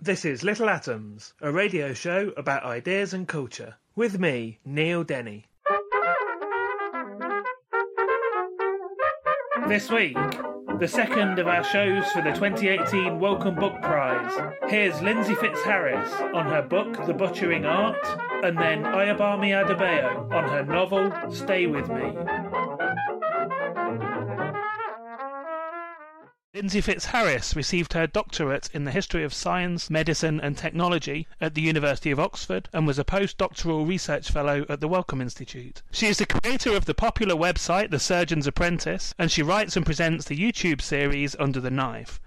This is Little Atoms, a radio show about ideas and culture. With me, Neil Denny. This week, the second of our shows for the 2018 Wellcome Book Prize. Here's Lindsey Fitzharris on her book The Butchering Art, and then Ayobami Adebayo on her novel Stay With Me. Lindsey Fitzharris received her doctorate in the history of science, medicine, and technology at the University of Oxford and was a postdoctoral research fellow at the Wellcome Institute. She is the creator of the popular website The Surgeon's Apprentice, and she writes and presents the YouTube series Under the Knife.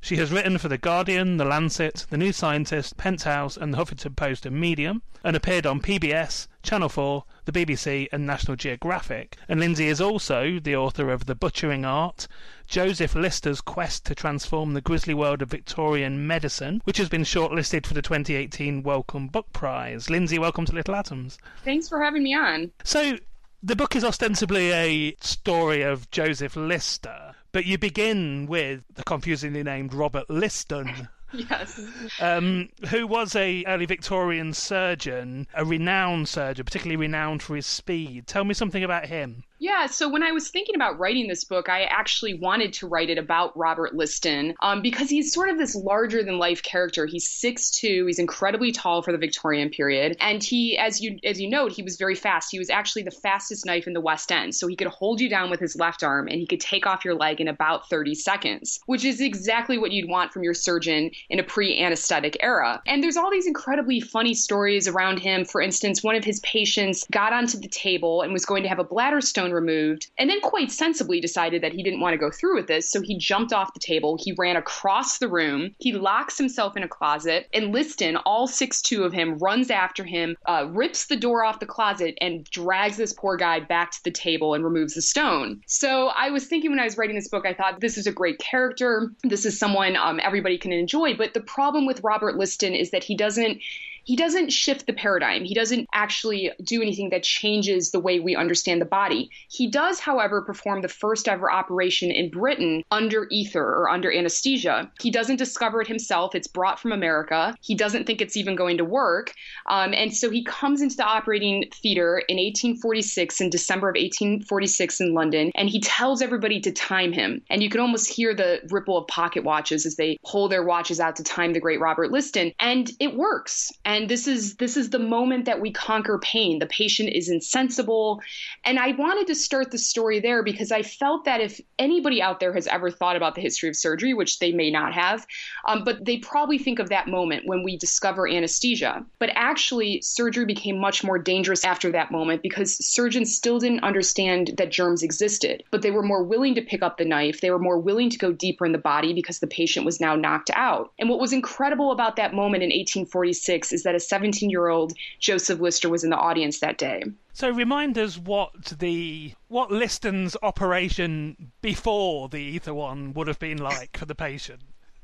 She has written for The Guardian, The Lancet, The New Scientist, Penthouse, and The Huffington Post and Medium, and appeared on PBS, Channel 4, the BBC, and National Geographic. And Lindsey is also the author of The Butchering Art, Joseph Lister's Quest to Transform the Grisly World of Victorian Medicine, which has been shortlisted for the 2018 Wellcome Book Prize. Lindsey, welcome to Little Atoms. Thanks for having me on. So, the book is ostensibly a story of Joseph Lister, but you begin with the confusingly named Robert Liston. Yes. Um, who was a early Victorian surgeon, a renowned surgeon, particularly renowned for his speed. Tell me something about him. Yeah, so when I was thinking about writing this book, I actually wanted to write it about Robert Liston um, because he's sort of this larger than life character. He's 6'2", he's incredibly tall for the Victorian period, and he, as you as you note, he was very fast. He was actually the fastest knife in the West End, so he could hold you down with his left arm and he could take off your leg in about 30 seconds, which is exactly what you'd want from your surgeon in a pre-anesthetic era. And there's all these incredibly funny stories around him. For instance, one of his patients got onto the table and was going to have a bladder stone removed, and then quite sensibly decided that he didn't want to go through with this. So he jumped off the table. He ran across the room. He locks himself in a closet, and Liston, all six two of him, runs after him, uh, rips the door off the closet, and drags this poor guy back to the table and removes the stone. So I was thinking when I was writing this book, I thought this is a great character. This is someone um, everybody can enjoy. But the problem with Robert Liston is that he doesn't he doesn't shift the paradigm. He doesn't actually do anything that changes the way we understand the body. He does, however, perform the first ever operation in Britain under ether or under anesthesia. He doesn't discover it himself, it's brought from America. He doesn't think it's even going to work. Um, and so he comes into the operating theater in 1846, in December of 1846 in London, and he tells everybody to time him. And you can almost hear the ripple of pocket watches as they pull their watches out to time the great Robert Liston. And it works and this is this is the moment that we conquer pain. The patient is insensible. And i wanted to start the story there because i felt that if anybody out there has ever thought about the history of surgery which they may not have um, but they probably think of that moment when we discover anesthesia. But actually surgery became much more dangerous after that moment because surgeons still didn't understand that germs existed. But they were more willing to pick up the knife. They were more willing to go deeper in the body because the patient was now knocked out. And what was incredible about that moment in 1846 is that a 17 year old Joseph Lister was in the audience that day. So remind us what the what Liston's operation before the ether one would have been like for the patient.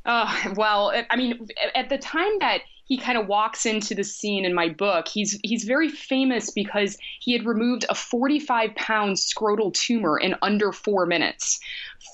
Oh, well, I mean, at the time that he kind of walks into the scene in my book. He's he's very famous because he had removed a 45 pound scrotal tumor in under four minutes.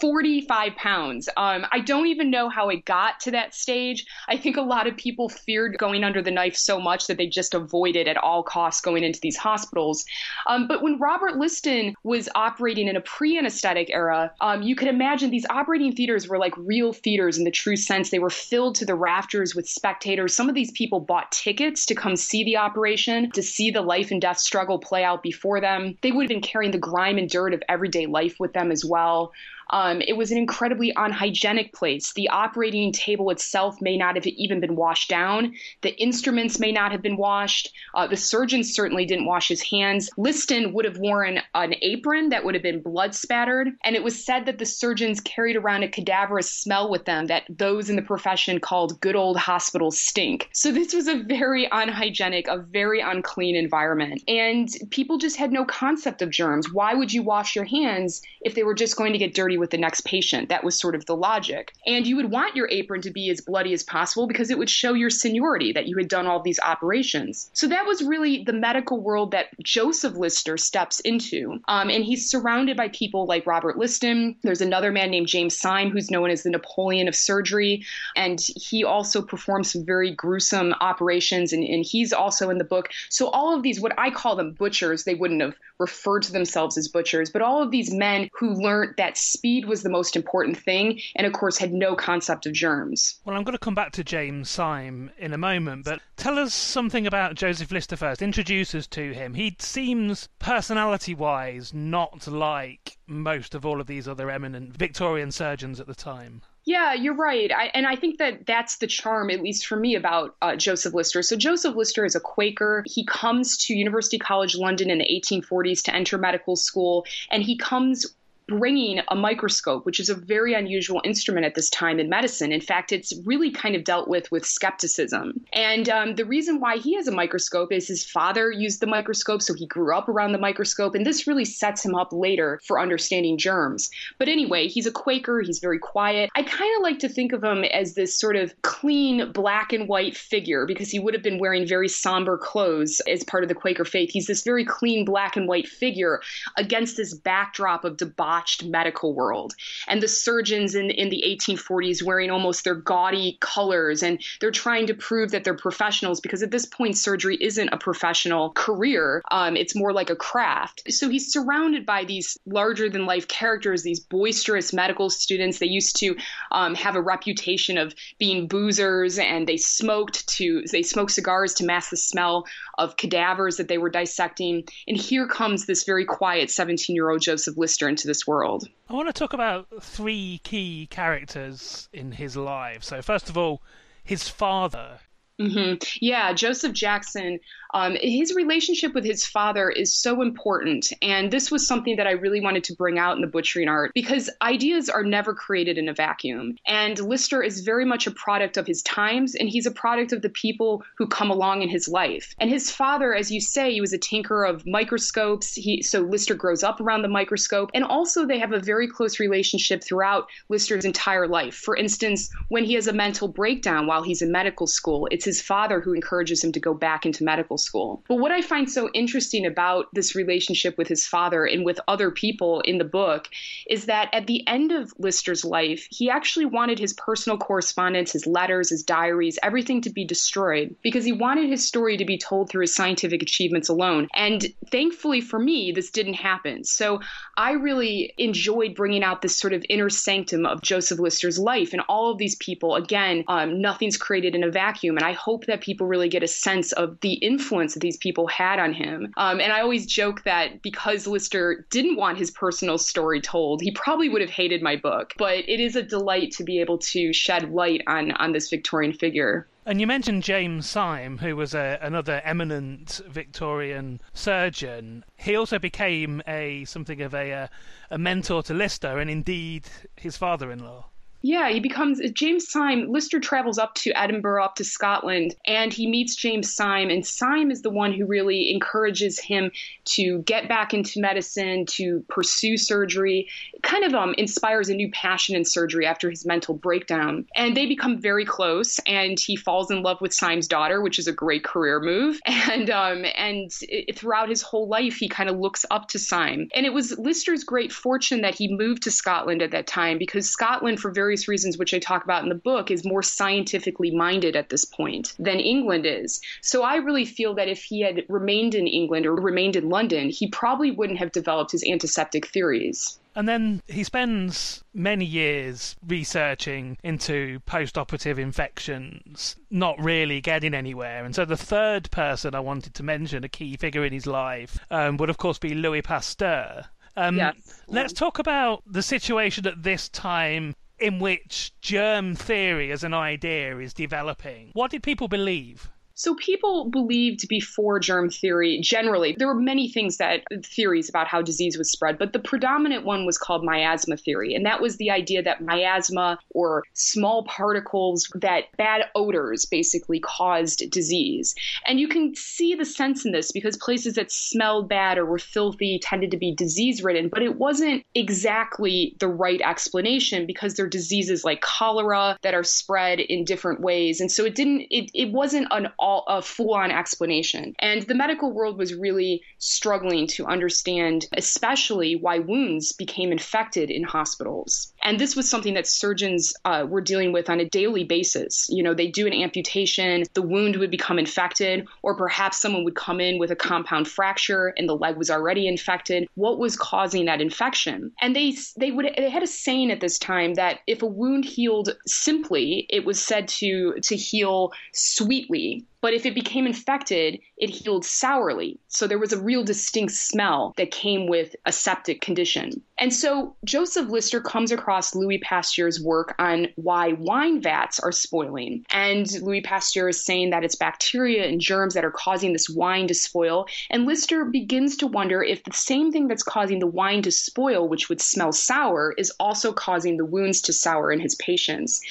45 pounds. Um, I don't even know how it got to that stage. I think a lot of people feared going under the knife so much that they just avoided at all costs going into these hospitals. Um, but when Robert Liston was operating in a pre anesthetic era, um, you could imagine these operating theaters were like real theaters in the true sense. They were filled to the rafters with spectators. Some of these people bought tickets to come see the operation, to see the life and death struggle play out before them. They would have been carrying the grime and dirt of everyday life with them as well. Um, it was an incredibly unhygienic place. The operating table itself may not have even been washed down. The instruments may not have been washed. Uh, the surgeon certainly didn't wash his hands. Liston would have worn an apron that would have been blood spattered. And it was said that the surgeons carried around a cadaverous smell with them that those in the profession called good old hospital stink. So this was a very unhygienic, a very unclean environment. And people just had no concept of germs. Why would you wash your hands if they were just going to get dirty with the next patient. That was sort of the logic. And you would want your apron to be as bloody as possible because it would show your seniority that you had done all these operations. So that was really the medical world that Joseph Lister steps into. Um, and he's surrounded by people like Robert Liston. There's another man named James Syme who's known as the Napoleon of surgery. And he also performs some very gruesome operations. And, and he's also in the book. So all of these, what I call them butchers, they wouldn't have referred to themselves as butchers, but all of these men who learned that speed was the most important thing, and of course had no concept of germs. Well, I'm going to come back to James Syme in a moment, but tell us something about Joseph Lister first. Introduce us to him. He seems, personality wise, not like most of all of these other eminent Victorian surgeons at the time. Yeah, you're right. I, and I think that that's the charm, at least for me, about uh, Joseph Lister. So Joseph Lister is a Quaker. He comes to University College London in the 1840s to enter medical school, and he comes bringing a microscope, which is a very unusual instrument at this time in medicine. In fact, it's really kind of dealt with with skepticism. And um, the reason why he has a microscope is his father used the microscope, so he grew up around the microscope, and this really sets him up later for understanding germs. But anyway, he's a Quaker, he's very quiet. I kind of like to think of him as this sort of clean black and white figure because he would have been wearing very somber clothes as part of the Quaker faith. He's this very clean black and white figure against this backdrop of debauchery botched medical world. And the surgeons in, in the 1840s wearing almost their gaudy colors, and they're trying to prove that they're professionals because at this point, surgery isn't a professional career, um, it's more like a craft. So he's surrounded by these larger than life characters, these boisterous medical students. They used to um, have a reputation of being boozers, and they smoked to they smoked cigars to mask the smell of cadavers that they were dissecting. And here comes this very quiet 17 year old Joseph Lister into this world. I want to talk about three key characters in his life. So, first of all, his father. Mm-hmm. Yeah, Joseph Jackson um, his relationship with his father is so important. And this was something that I really wanted to bring out in the butchering art because ideas are never created in a vacuum. And Lister is very much a product of his times, and he's a product of the people who come along in his life. And his father, as you say, he was a tinker of microscopes. He, so Lister grows up around the microscope. And also, they have a very close relationship throughout Lister's entire life. For instance, when he has a mental breakdown while he's in medical school, it's his father who encourages him to go back into medical school. But what I find so interesting about this relationship with his father and with other people in the book is that at the end of Lister's life, he actually wanted his personal correspondence, his letters, his diaries, everything to be destroyed because he wanted his story to be told through his scientific achievements alone. And thankfully for me, this didn't happen. So I really enjoyed bringing out this sort of inner sanctum of Joseph Lister's life and all of these people. Again, um, nothing's created in a vacuum. And I hope that people really get a sense of the influence that these people had on him. Um, and I always joke that because Lister didn't want his personal story told, he probably would have hated my book. But it is a delight to be able to shed light on on this Victorian figure. And you mentioned James Syme, who was a, another eminent Victorian surgeon. He also became a something of a, a mentor to Lister, and indeed his father-in-law. Yeah, he becomes James Syme. Lister travels up to Edinburgh, up to Scotland, and he meets James Syme. And Syme is the one who really encourages him to get back into medicine, to pursue surgery. kind of um, inspires a new passion in surgery after his mental breakdown. And they become very close, and he falls in love with Syme's daughter, which is a great career move. And um, and it, throughout his whole life, he kind of looks up to Syme. And it was Lister's great fortune that he moved to Scotland at that time because Scotland, for various reasons, which I talk about in the book, is more scientifically minded at this point than England is. So I really feel that if he had remained in England or remained in London, he probably wouldn't have developed his antiseptic theories. And then he spends many years researching into post operative infections, not really getting anywhere. And so the third person I wanted to mention, a key figure in his life, um, would of course be Louis Pasteur. Um, yes. Let's talk about the situation at this time in which germ theory as an idea is developing. What did people believe? So people believed before germ theory generally. There were many things that theories about how disease was spread, but the predominant one was called miasma theory. And that was the idea that miasma or small particles that bad odors basically caused disease. And you can see the sense in this because places that smelled bad or were filthy tended to be disease ridden, but it wasn't exactly the right explanation because there are diseases like cholera that are spread in different ways. And so it didn't it, it wasn't an all a full-on explanation. And the medical world was really struggling to understand, especially why wounds became infected in hospitals. And this was something that surgeons uh, were dealing with on a daily basis. You know, they do an amputation, the wound would become infected, or perhaps someone would come in with a compound fracture and the leg was already infected. What was causing that infection? And they they would they had a saying at this time that if a wound healed simply, it was said to to heal sweetly but if it became infected, it healed sourly. So there was a real distinct smell that came with a septic condition. And so Joseph Lister comes across Louis Pasteur's work on why wine vats are spoiling. And Louis Pasteur is saying that it's bacteria and germs that are causing this wine to spoil. And Lister begins to wonder if the same thing that's causing the wine to spoil, which would smell sour, is also causing the wounds to sour in his patients.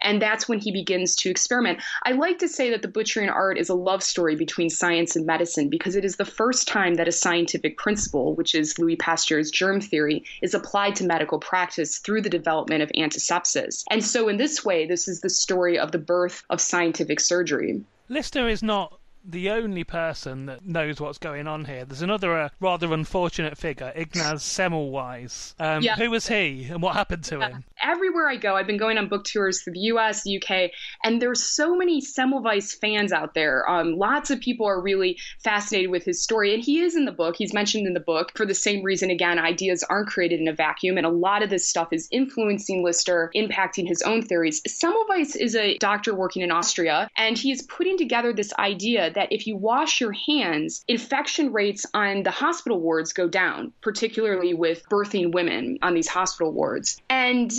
And that's when he begins to experiment. I like to say that the butchering art is a love story between science and medicine because it is the first time that a scientific principle, which is Louis Pasteur's germ theory, is applied to medical practice through the development of antisepsis. And so, in this way, this is the story of the birth of scientific surgery. Lister is not the only person that knows what's going on here. There's another uh, rather unfortunate figure, Ignaz Semmelweis. Um, yeah. Who was he and what happened to him? Everywhere I go, I've been going on book tours through the US, UK, and there's so many Semmelweis fans out there. Um, lots of people are really fascinated with his story, and he is in the book. He's mentioned in the book for the same reason, again, ideas aren't created in a vacuum, and a lot of this stuff is influencing Lister, impacting his own theories. Semmelweis is a doctor working in Austria, and he is putting together this idea that if you wash your hands, infection rates on the hospital wards go down, particularly with birthing women on these hospital wards. And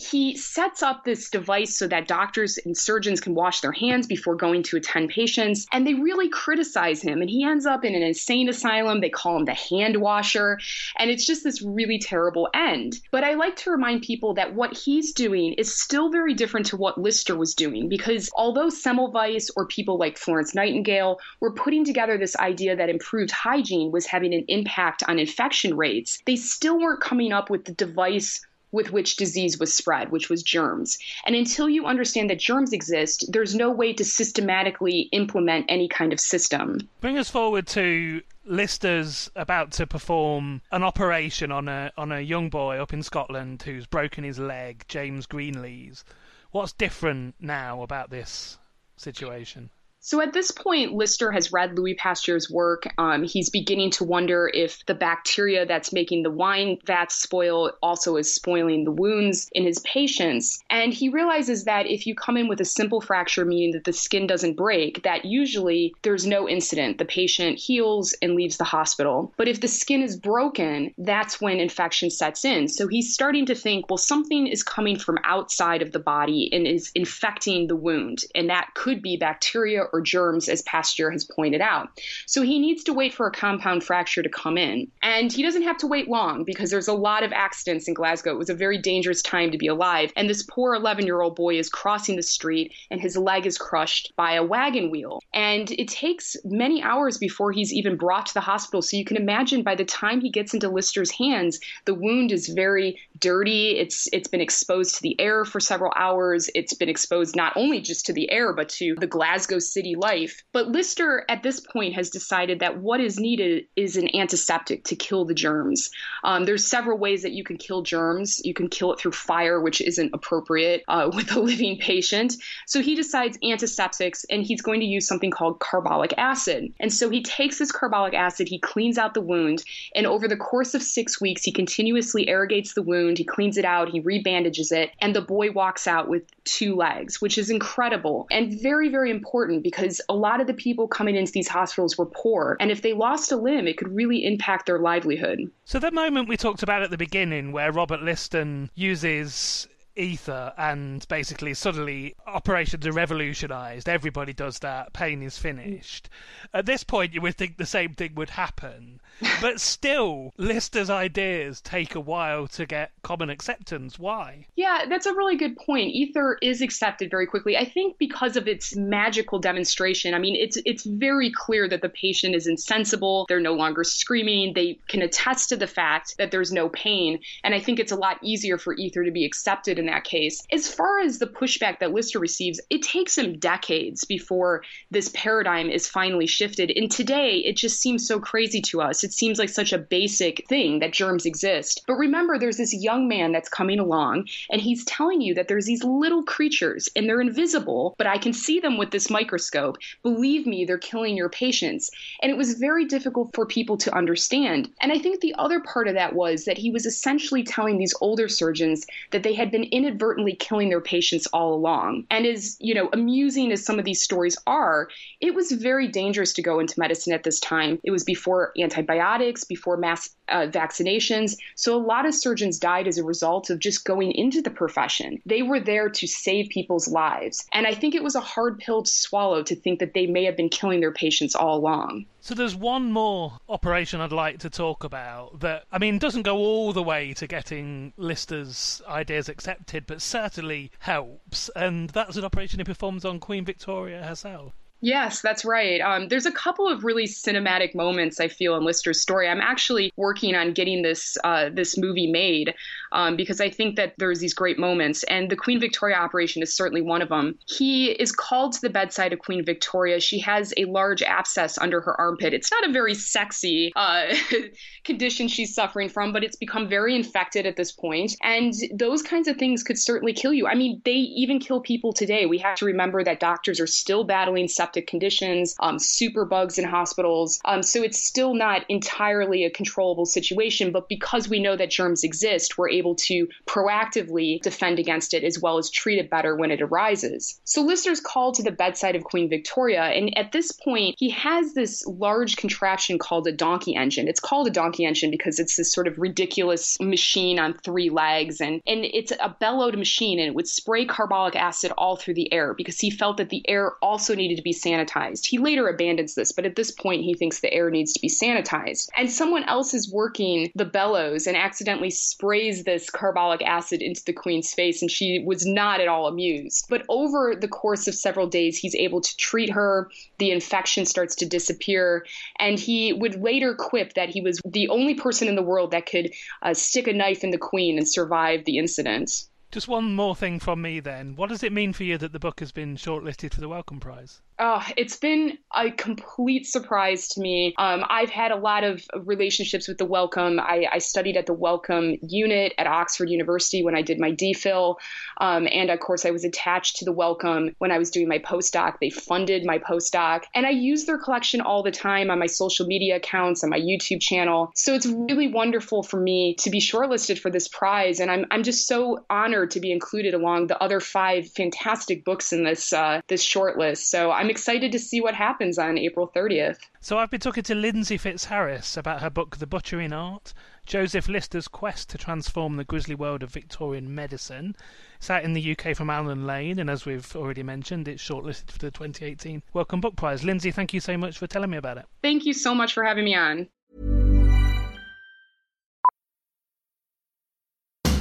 he sets up this device so that doctors and surgeons can wash their hands before going to attend patients. And they really criticize him. And he ends up in an insane asylum. They call him the hand washer. And it's just this really terrible end. But I like to remind people that what he's doing is still very different to what Lister was doing. Because although Semmelweis or people like Florence Nightingale were putting together this idea that improved hygiene was having an impact on infection rates, they still weren't coming up with the device with which disease was spread, which was germs. And until you understand that germs exist, there's no way to systematically implement any kind of system. Bring us forward to Lister's about to perform an operation on a on a young boy up in Scotland who's broken his leg, James Greenlees. What's different now about this situation? So at this point, Lister has read Louis Pasteur's work. Um, he's beginning to wonder if the bacteria that's making the wine vats spoil also is spoiling the wounds in his patients. And he realizes that if you come in with a simple fracture, meaning that the skin doesn't break, that usually there's no incident. The patient heals and leaves the hospital. But if the skin is broken, that's when infection sets in. So he's starting to think, well, something is coming from outside of the body and is infecting the wound. And that could be bacteria or germs, as Pasteur has pointed out. So he needs to wait for a compound fracture to come in. And he doesn't have to wait long because there's a lot of accidents in Glasgow. It was a very dangerous time to be alive. And this poor 11 year old boy is crossing the street and his leg is crushed by a wagon wheel. And it takes many hours before he's even brought to the hospital. So you can imagine by the time he gets into Lister's hands, the wound is very dirty. It's it's been exposed to the air for several hours. It's been exposed not only just to the air, but to the Glasgow city life. But Lister at this point has decided that what is needed is an antiseptic to kill the germs. Um, there's several ways that you can kill germs. You can kill it through fire, which isn't appropriate uh, with a living patient. So he decides antiseptics, and he's going to use something called carbolic acid. And so he takes this carbolic acid, he cleans out the wound, and over the course of six weeks, he continuously irrigates the wound, he cleans it out, he rebandages it, and the boy walks out with two legs, which is incredible and very, very important because a lot of the people coming into these hospitals were poor. And if they lost a limb, it could really impact their livelihood. So, the moment we talked about at the beginning, where Robert Liston uses ether and basically suddenly operations are revolutionized everybody does that pain is finished at this point you would think the same thing would happen but still, Lister's ideas take a while to get common acceptance. Why? Yeah, that's a really good point. Ether is accepted very quickly. I think because of its magical demonstration. I mean, it's it's very clear that the patient is insensible. They're no longer screaming. They can attest to the fact that there's no pain, and I think it's a lot easier for ether to be accepted in that case. As far as the pushback that Lister receives, it takes him decades before this paradigm is finally shifted. And today, it just seems so crazy to us. It seems like such a basic thing that germs exist. But remember, there's this young man that's coming along, and he's telling you that there's these little creatures, and they're invisible, but I can see them with this microscope. Believe me, they're killing your patients. And it was very difficult for people to understand. And I think the other part of that was that he was essentially telling these older surgeons that they had been inadvertently killing their patients all along. And as, you know, amusing as some of these stories are, it was very dangerous to go into medicine at this time. It was before antibiotics antibiotics, before mass uh, vaccinations. So a lot of surgeons died as a result of just going into the profession. They were there to save people's lives. And I think it was a hard pill to swallow to think that they may have been killing their patients all along. So there's one more operation I'd like to talk about that, I mean, doesn't go all the way to getting Lister's ideas accepted, but certainly helps. And that's an operation he performs on Queen Victoria herself. Yes, that's right. Um, there's a couple of really cinematic moments I feel in Lister's story. I'm actually working on getting this uh, this movie made um, because I think that there's these great moments, and the Queen Victoria operation is certainly one of them. He is called to the bedside of Queen Victoria. She has a large abscess under her armpit. It's not a very sexy uh, condition she's suffering from, but it's become very infected at this point, and those kinds of things could certainly kill you. I mean, they even kill people today. We have to remember that doctors are still battling septic septic conditions, um, super bugs in hospitals. Um, so it's still not entirely a controllable situation. But because we know that germs exist, we're able to proactively defend against it as well as treat it better when it arises. So Lister's called to the bedside of Queen Victoria. And at this point, he has this large contraption called a donkey engine. It's called a donkey engine because it's this sort of ridiculous machine on three legs. And, and it's a bellowed machine and it would spray carbolic acid all through the air because he felt that the air also needed to be sanitized. He later abandons this, but at this point, he thinks the air needs to be sanitized. And someone else is working the bellows and accidentally sprays this carbolic acid into the queen's face, and she was not at all amused. But over the course of several days, he's able to treat her. The infection starts to disappear, and he would later quip that he was the only person in the world that could uh, stick a knife in the queen and survive the incident. Just one more thing from me then. What does it mean for you that the book has been shortlisted for the Wellcome Prize? Oh, it's been a complete surprise to me. Um, I've had a lot of relationships with the Wellcome. I, I, studied at the Wellcome unit at Oxford University when I did my DPhil. Um, and of course, I was attached to the Wellcome when I was doing my postdoc. They funded my postdoc. And I use their collection all the time on my social media accounts, on my YouTube channel. So it's really wonderful for me to be shortlisted for this prize. And I'm, I'm just so honored to be included along the other five fantastic books in this, uh, this shortlist. So I'm excited to see what happens on April 30th. So I've been talking to Lindsey Fitzharris about her book, The Butchering Art Joseph Lister's quest to transform the grisly world of Victorian medicine. It's out in the UK from Allen Lane, and as we've already mentioned, it's shortlisted for the 2018 Wellcome Book Prize. Lindsey, thank you so much for telling me about it. Thank you so much for having me on.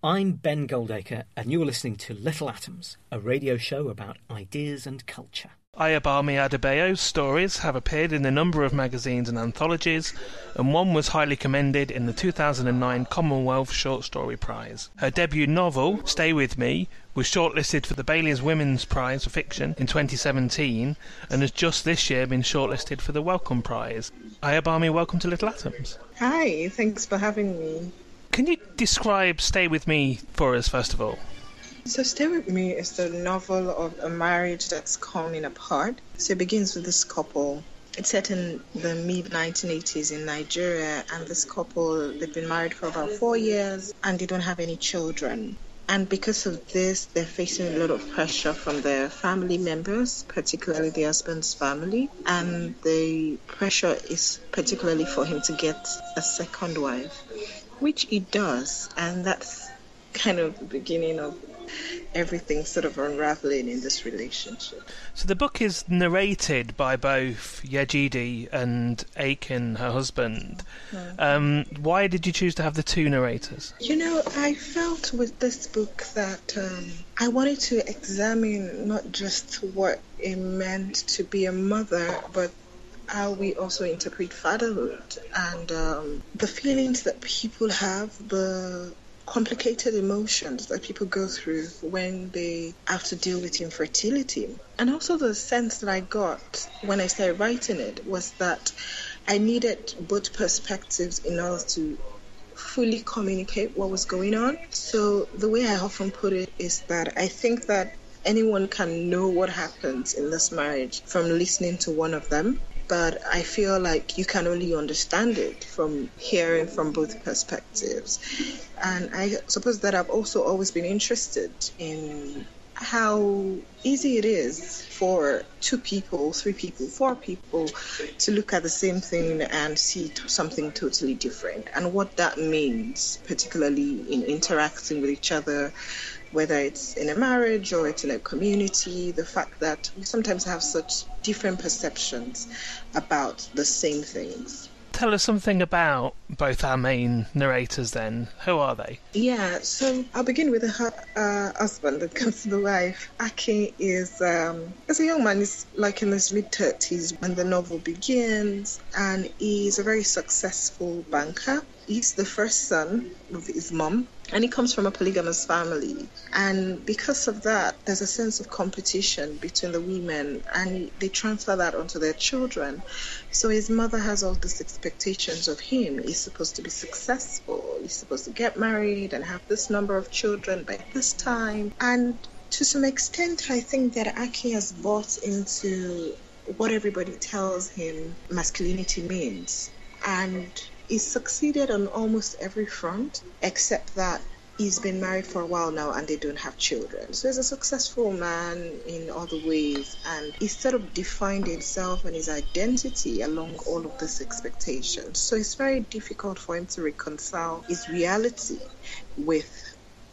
I'm Ben Goldacre, and you're listening to Little Atoms, a radio show about ideas and culture. Ayobami Adebayo's stories have appeared in a number of magazines and anthologies, and one was highly commended in the 2009 Commonwealth Short Story Prize. Her debut novel, Stay With Me, was shortlisted for the Bailey's Women's Prize for Fiction in 2017 and has just this year been shortlisted for the Wellcome Prize. Ayobami, welcome to Little Atoms. Hi, thanks for having me. Can you describe Stay With Me for us, first of all? So, Stay With Me is the novel of a marriage that's coming apart. So, it begins with this couple. It's set in the mid 1980s in Nigeria, and this couple, they've been married for about four years and they don't have any children. And because of this, they're facing a lot of pressure from their family members, particularly the husband's family. And the pressure is particularly for him to get a second wife which it does, and that's kind of the beginning of everything sort of unraveling in this relationship. So the book is narrated by both Yejide and Akin, her husband. Mm-hmm. Um, why did you choose to have the two narrators? You know, I felt with this book that um, I wanted to examine not just what it meant to be a mother, but how we also interpret fatherhood and um, the feelings that people have, the complicated emotions that people go through when they have to deal with infertility. And also, the sense that I got when I started writing it was that I needed both perspectives in order to fully communicate what was going on. So, the way I often put it is that I think that anyone can know what happens in this marriage from listening to one of them but I feel like you can only understand it from hearing from both perspectives. And I suppose that I've also always been interested in how easy it is for two people, three people, four people to look at the same thing and see something totally different, and what that means, particularly in interacting with each other whether it's in a marriage or it's in a community, the fact that we sometimes have such different perceptions about the same things. Tell us something about both our main narrators then. Who are they? Yeah, so I'll begin with the uh, husband that comes to the wife. Aki is, um, as a young man, he's like in his mid 30s when the novel begins, and he's a very successful banker he's the first son of his mom, and he comes from a polygamous family. And because of that, there's a sense of competition between the women, and they transfer that onto their children. So his mother has all these expectations of him. He's supposed to be successful, he's supposed to get married and have this number of children by this time. And to some extent, I think that Akin has bought into what everybody tells him masculinity means. And he's succeeded on almost every front, except that he's been married for a while now and they don't have children. So he's a successful man in other ways and he sort of defined himself and his identity along all of these expectations. So it's very difficult for him to reconcile his reality with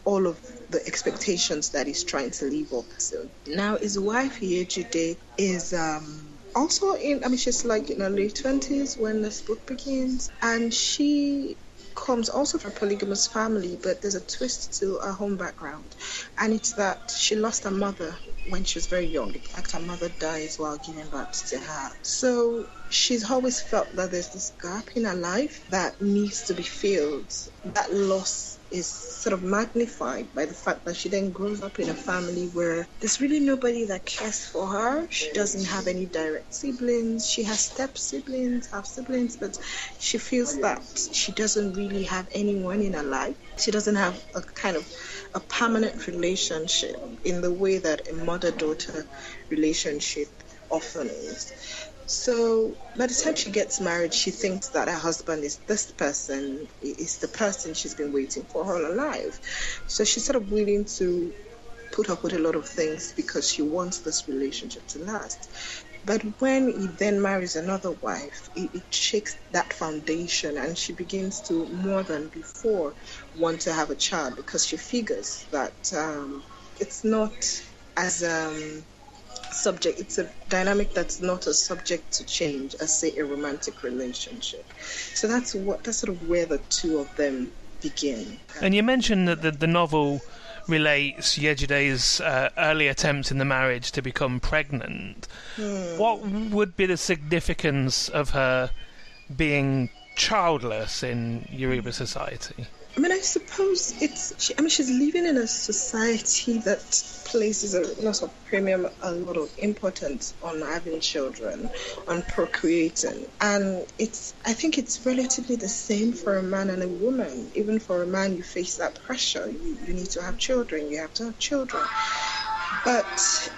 all of the expectations that he's trying to live up to. Now his wife Yejide is um also in I mean she's like in her late twenties when this book begins and she comes also from a polygamous family but there's a twist to her home background and it's that she lost her mother when she was very young. In fact her mother dies while giving birth to her. So she's always felt that there's this gap in her life that needs to be filled. That loss is sort of magnified by the fact that she then grows up in a family where there's really nobody that cares for her. She doesn't have any direct siblings. She has step siblings, half siblings, but she feels that she doesn't really have anyone in her life. She doesn't have a kind of a permanent relationship in the way that a mother daughter relationship often is. So by the time she gets married, she thinks that her husband is this person, is the person she's been waiting for all her life. So she's sort of willing to put up with a lot of things because she wants this relationship to last. But when he then marries another wife, it, it shakes that foundation and she begins to, more than before, want to have a child because she figures that um, it's not as um, subject it's a dynamic that's not a subject to change as say a romantic relationship so that's what that's sort of where the two of them begin and you mentioned that the, the novel relates Yejide's uh, early attempts in the marriage to become pregnant. Hmm. What would be the significance of her being childless in Yoruba society? I mean, I suppose it's. She, I mean, she's living in a society that places a lot of premium, a lot of importance on having children, on procreating, and it's. I think it's relatively the same for a man and a woman. Even for a man, you face that pressure. You, you need to have children. You have to have children. But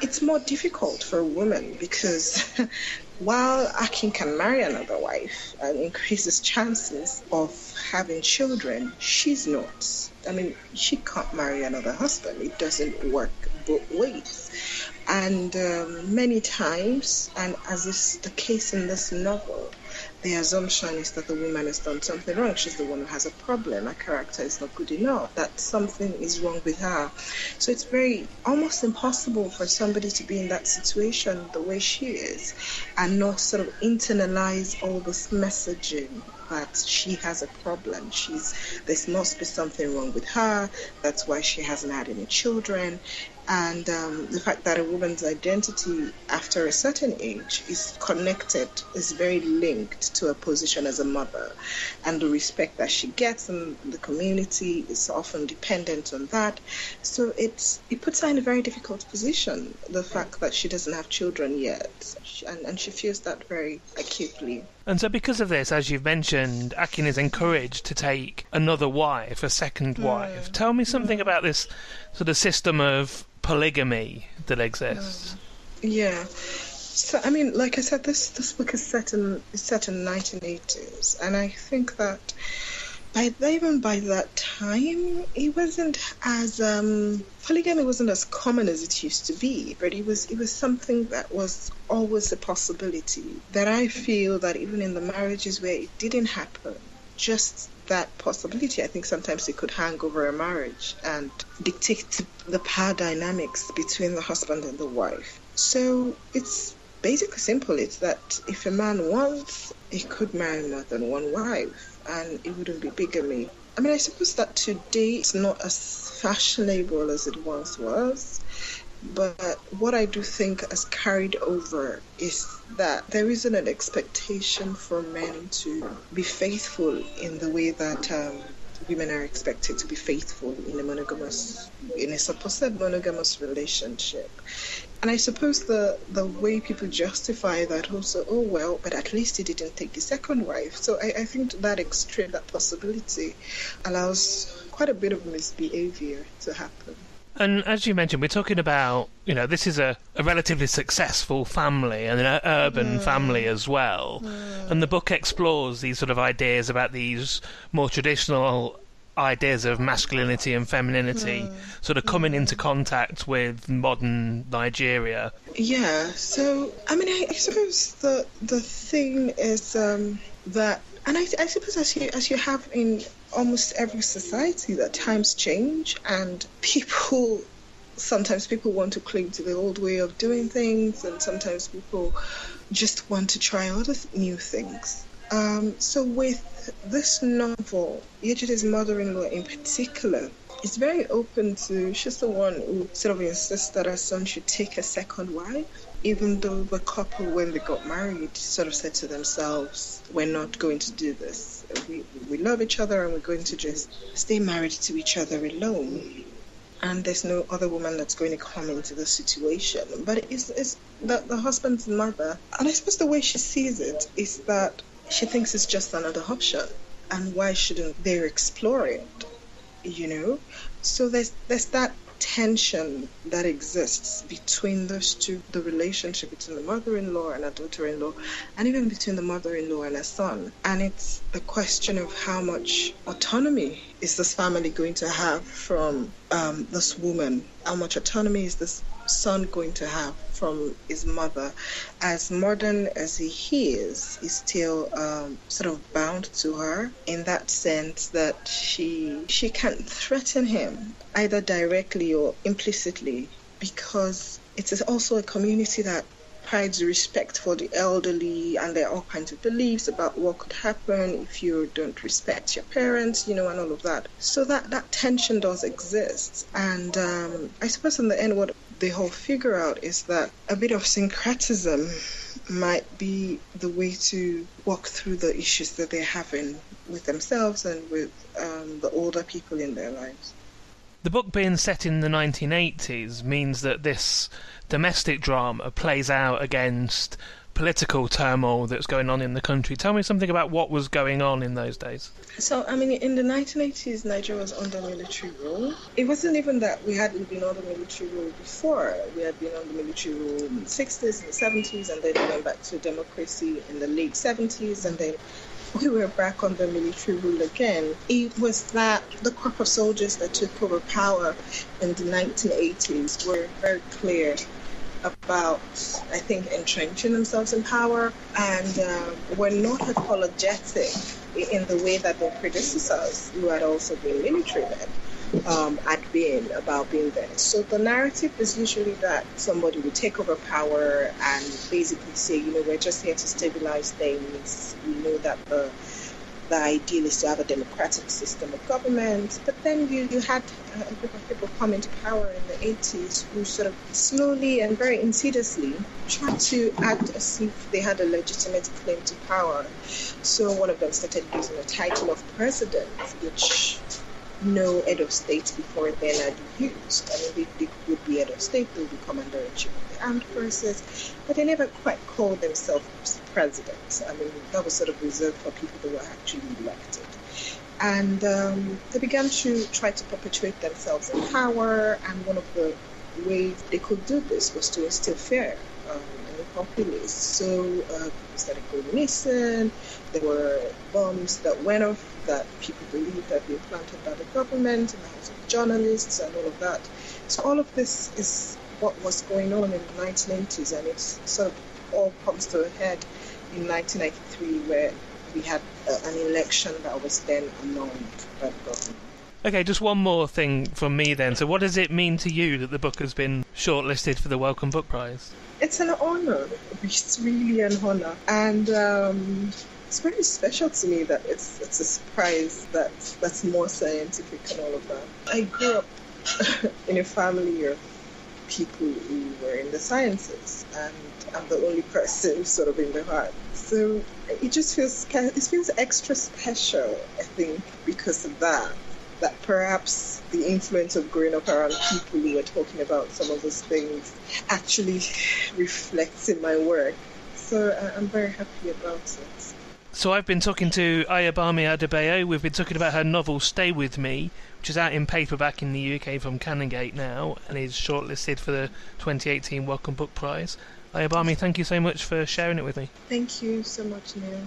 it's more difficult for a woman because while Akin can marry another wife and increase his chances of having children, she's not. I mean, she can't marry another husband. It doesn't work both ways. And um, many times, and as is the case in this novel, the assumption is that the woman has done something wrong. She's the one who has a problem. Her character is not good enough. That something is wrong with her. So it's very almost impossible for somebody to be in that situation the way she is and not sort of internalize all this messaging that she has a problem. She's there must be something wrong with her. That's why she hasn't had any children and um, the fact that a woman's identity after a certain age is connected, is very linked to her position as a mother, and the respect that she gets in the community is often dependent on that. So it's it puts her in a very difficult position. The fact that she doesn't have children yet, and, and she feels that very acutely. And so, because of this, as you've mentioned, Akin is encouraged to take another wife, a second mm. wife. Tell me something about this sort of system of polygamy that exists. Yeah. So I mean, like I said, this this book is set in is set in 1980s, and I think that by even by that time, it wasn't as um, polygamy wasn't as common as it used to be, but it was it was something that was always a possibility. That I feel that even in the marriages where it didn't happen, just that possibility, I think sometimes it could hang over a marriage and dictate the power dynamics between the husband and the wife. So it's basically simple. It's that if a man wants, he could marry more than one wife and it wouldn't be bigamy. I mean, I suppose that today it's not as fashionable as it once was. But what I do think has carried over is that there isn't an expectation for men to be faithful in the way that um, women are expected to be faithful in a monogamous, in a supposed monogamous relationship. And I suppose the the way people justify that also, oh well, but at least he didn't take the second wife. So I, I think that extreme, that possibility, allows quite a bit of misbehavior to happen. And as you mentioned, we're talking about, you know, this is a, a relatively successful family and an urban mm. family as well. Mm. And the book explores these sort of ideas about these more traditional ideas of masculinity and femininity mm. sort of coming into contact with modern Nigeria. Yeah, so I mean, I, I suppose the the thing is um, that, and I, I suppose as you as you have in almost every society that times change and people sometimes people want to cling to the old way of doing things and sometimes people just want to try other new things um, so with this novel Yejide's mother-in-law in particular is very open to she's the one who sort of insists that her son should take a second wife even though the couple when they got married sort of said to themselves we're not going to do this we, we love each other and we're going to just stay married to each other alone. And there's no other woman that's going to come into the situation. But it's, it's the, the husband's mother, and I suppose the way she sees it is that she thinks it's just another option. And why shouldn't they explore it? You know? So there's there's that tension that exists between those two the relationship between the mother-in-law and a daughter-in-law and even between the mother-in-law and a son and it's the question of how much autonomy is this family going to have from um, this woman how much autonomy is this son going to have from his mother, as modern as he is, he's still um, sort of bound to her in that sense that she she can't threaten him either directly or implicitly because it is also a community that prides respect for the elderly and there are all kinds of beliefs about what could happen if you don't respect your parents you know and all of that. So that that tension does exist. And um, i suppose in the end what the whole figure out is that a bit of syncretism might be the way to walk through the issues that they're having with themselves and with um, the older people in their lives. The book being set in the 1980s means that this domestic drama plays out against political turmoil that's going on in the country. Tell me something about what was going on in those days. So, I mean, in the 1980s, Nigeria was under military rule. It wasn't even that we hadn't been under military rule before. We had been under military rule in the 60s and the 70s, and then we went back to democracy in the late 70s, and then we were back under military rule again. It was that the crop of soldiers that took over power in the 1980s were very clear about, I think, entrenching themselves in power and uh, were not apologetic in the way that their predecessors, who had also been military men, um, had been about being there. So the narrative is usually that somebody will take over power and basically say, you know, we're just here to stabilize things. We know that the the ideal is to have a democratic system of government. But then you, you had a group of people come into power in the 80s who sort of slowly and very insidiously tried to act as if they had a legitimate claim to power. So one of them started using the title of president, which no head of state before then had used. I mean, they, they would be head of state, they would be commander in chief of the armed forces, but they never quite called themselves president. I mean, that was sort of reserved for people who were actually elected. And um, they began to try to perpetuate themselves in power, and one of the ways they could do this was to instill fear um, populace. So uh, people started going missing. There were bombs that went off that people believed had been planted by the government in the hands of journalists and all of that. So all of this is what was going on in the 1980s, and it sort of all comes to a head in 1993 where we had uh, an election that was then annulled by the government. Okay, just one more thing from me then. So, what does it mean to you that the book has been shortlisted for the Wellcome Book Prize? It's an honor. It's really an honor, and um, it's very special to me that it's it's a surprise that's that's more scientific and all of that. I grew up in a family of people who were in the sciences, and I'm the only person sort of in the heart. So it just feels it feels extra special, I think, because of that. That perhaps the influence of growing up around people who were talking about some of those things actually reflects in my work. So uh, I'm very happy about it. So I've been talking to Ayobami Adebayo. We've been talking about her novel Stay With Me, which is out in paperback in the UK from Canongate now and is shortlisted for the 2018 Wellcome Book Prize. Ayobami, thank you so much for sharing it with me. Thank you so much, Neil.